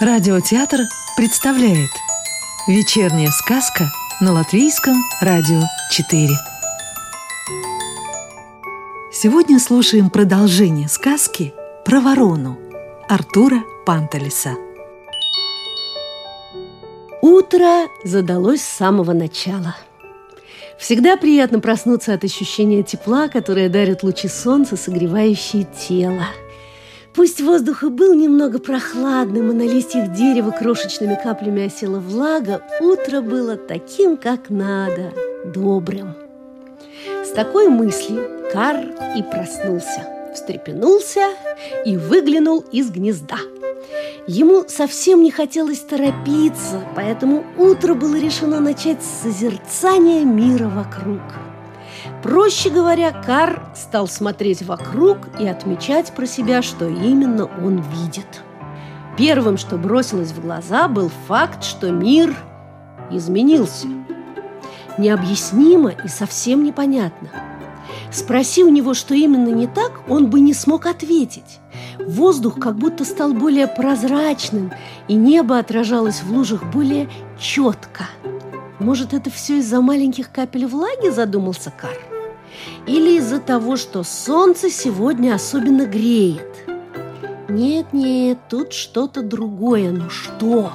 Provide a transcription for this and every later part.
Радиотеатр представляет Вечерняя сказка на Латвийском радио 4 Сегодня слушаем продолжение сказки про ворону Артура Пантелеса Утро задалось с самого начала. Всегда приятно проснуться от ощущения тепла, которое дарят лучи солнца, согревающие тело – Пусть воздух и был немного прохладным, и на листьях дерева крошечными каплями осела влага, утро было таким, как надо, добрым. С такой мыслью Кар и проснулся, встрепенулся и выглянул из гнезда. Ему совсем не хотелось торопиться, поэтому утро было решено начать с созерцания мира вокруг – Проще говоря, Кар стал смотреть вокруг и отмечать про себя, что именно он видит. Первым, что бросилось в глаза, был факт, что мир изменился. Необъяснимо и совсем непонятно. Спроси у него, что именно не так, он бы не смог ответить. Воздух как будто стал более прозрачным, и небо отражалось в лужах более четко – может, это все из-за маленьких капель влаги, задумался Кар? Или из-за того, что солнце сегодня особенно греет? Нет-нет, тут что-то другое, но что?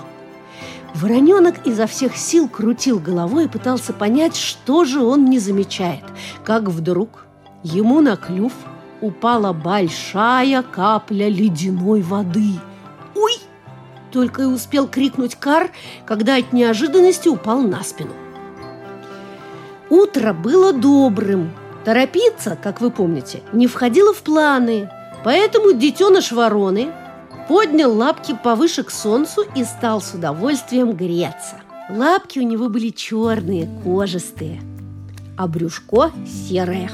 Вороненок изо всех сил крутил головой и пытался понять, что же он не замечает, как вдруг ему на клюв упала большая капля ледяной воды. Только и успел крикнуть Кар, когда от неожиданности упал на спину. Утро было добрым. Торопиться, как вы помните, не входило в планы. Поэтому детеныш вороны поднял лапки повыше к солнцу и стал с удовольствием греться. Лапки у него были черные, кожистые, а брюшко серое.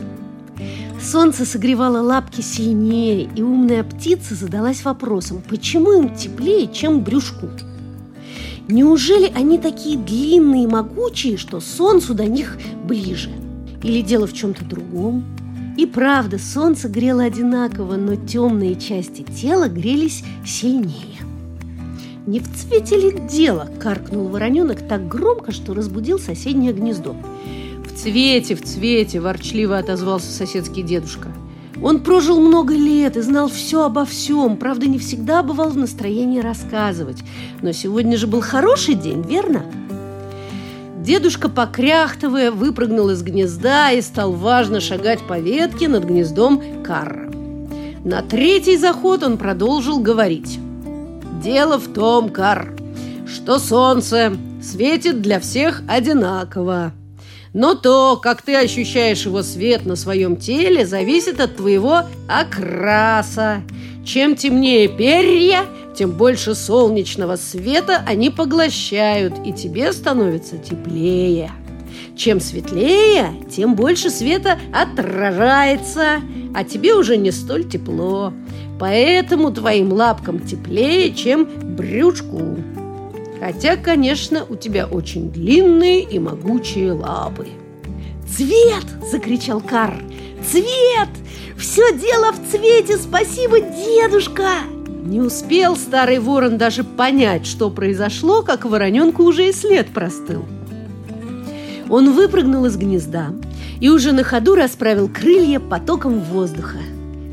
Солнце согревало лапки сильнее, и умная птица задалась вопросом, почему им теплее, чем брюшку? Неужели они такие длинные и могучие, что солнцу до них ближе? Или дело в чем-то другом? И правда, солнце грело одинаково, но темные части тела грелись сильнее. «Не в цвете ли дело?» – каркнул вороненок так громко, что разбудил соседнее гнездо цвете, в цвете!» – ворчливо отозвался соседский дедушка. Он прожил много лет и знал все обо всем, правда, не всегда бывал в настроении рассказывать. Но сегодня же был хороший день, верно? Дедушка, покряхтывая, выпрыгнул из гнезда и стал важно шагать по ветке над гнездом Карра. На третий заход он продолжил говорить. «Дело в том, Кар, что солнце светит для всех одинаково. Но то, как ты ощущаешь его свет на своем теле, зависит от твоего окраса. Чем темнее перья, тем больше солнечного света они поглощают, и тебе становится теплее. Чем светлее, тем больше света отражается, а тебе уже не столь тепло. Поэтому твоим лапкам теплее, чем брюшку. Хотя, конечно, у тебя очень длинные и могучие лапы. «Цвет!» – закричал Кар. «Цвет! Все дело в цвете! Спасибо, дедушка!» Не успел старый ворон даже понять, что произошло, как вороненку уже и след простыл. Он выпрыгнул из гнезда и уже на ходу расправил крылья потоком воздуха.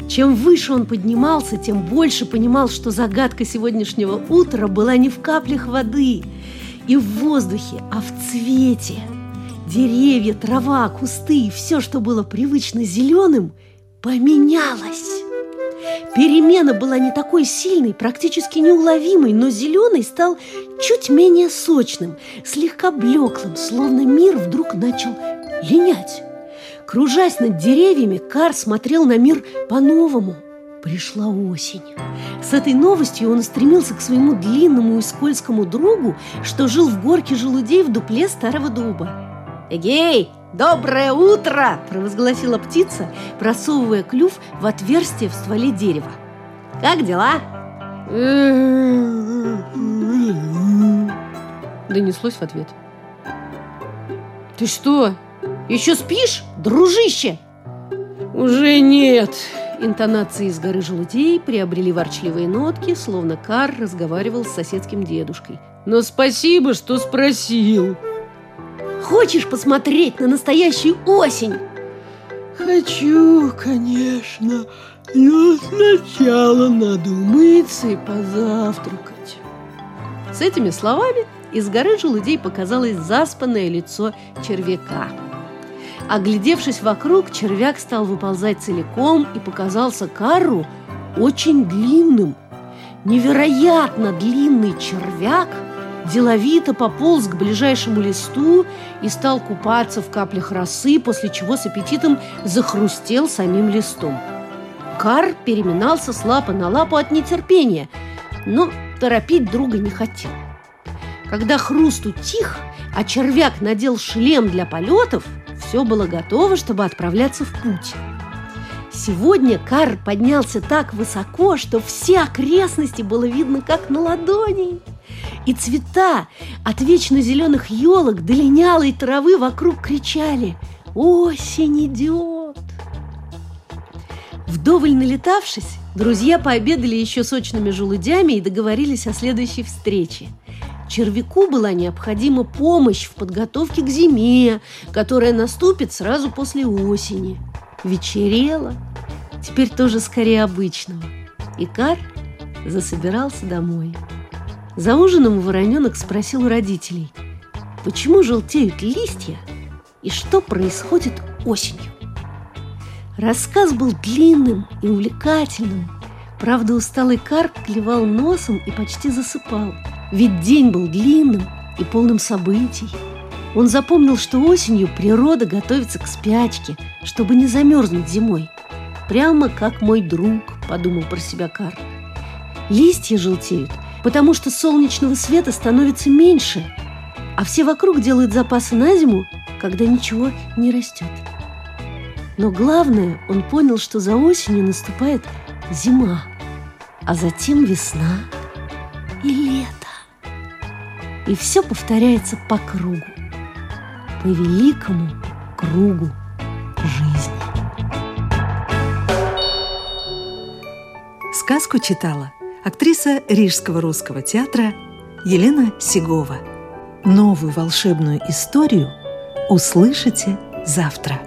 Чем выше он поднимался, тем больше понимал, что загадка сегодняшнего утра была не в каплях воды и в воздухе, а в цвете. Деревья, трава, кусты и все, что было привычно зеленым, поменялось. Перемена была не такой сильной, практически неуловимой, но зеленый стал чуть менее сочным, слегка блеклым, словно мир вдруг начал линять. Кружась над деревьями, Кар смотрел на мир по-новому. Пришла осень. С этой новостью он стремился к своему длинному и скользкому другу, что жил в горке желудей в дупле старого дуба. «Эгей, доброе утро!» – провозгласила птица, просовывая клюв в отверстие в стволе дерева. «Как дела?» Донеслось в ответ. «Ты что, еще спишь, дружище?» «Уже нет. интонации из горы желудей приобрели ворчливые нотки, словно Кар разговаривал с соседским дедушкой. «Но спасибо, что спросил!» «Хочешь посмотреть на настоящую осень?» «Хочу, конечно, но сначала надо умыться и позавтракать». С этими словами из горы желудей показалось заспанное лицо червяка. Оглядевшись вокруг, червяк стал выползать целиком и показался Карру очень длинным. Невероятно длинный червяк деловито пополз к ближайшему листу и стал купаться в каплях росы, после чего с аппетитом захрустел самим листом. Кар переминался с лапы на лапу от нетерпения, но торопить друга не хотел. Когда хруст утих, а червяк надел шлем для полетов, все было готово, чтобы отправляться в путь. Сегодня Кар поднялся так высоко, что все окрестности было видно как на ладони. И цвета от вечно зеленых елок до линялой травы вокруг кричали «Осень идет!». Вдоволь налетавшись, друзья пообедали еще сочными желудями и договорились о следующей встрече – Червяку была необходима помощь в подготовке к зиме, которая наступит сразу после осени. Вечерело, теперь тоже скорее обычного. И Кар засобирался домой. За ужином вороненок спросил у родителей, почему желтеют листья и что происходит осенью. Рассказ был длинным и увлекательным. Правда, усталый Кар клевал носом и почти засыпал – ведь день был длинным и полным событий. Он запомнил, что осенью природа готовится к спячке, чтобы не замерзнуть зимой. Прямо как мой друг, подумал про себя Кар. Листья желтеют, потому что солнечного света становится меньше, а все вокруг делают запасы на зиму, когда ничего не растет. Но главное, он понял, что за осенью наступает зима, а затем весна и лето. И все повторяется по кругу, по великому кругу жизни. Сказку читала актриса Рижского русского театра Елена Сигова. Новую волшебную историю услышите завтра.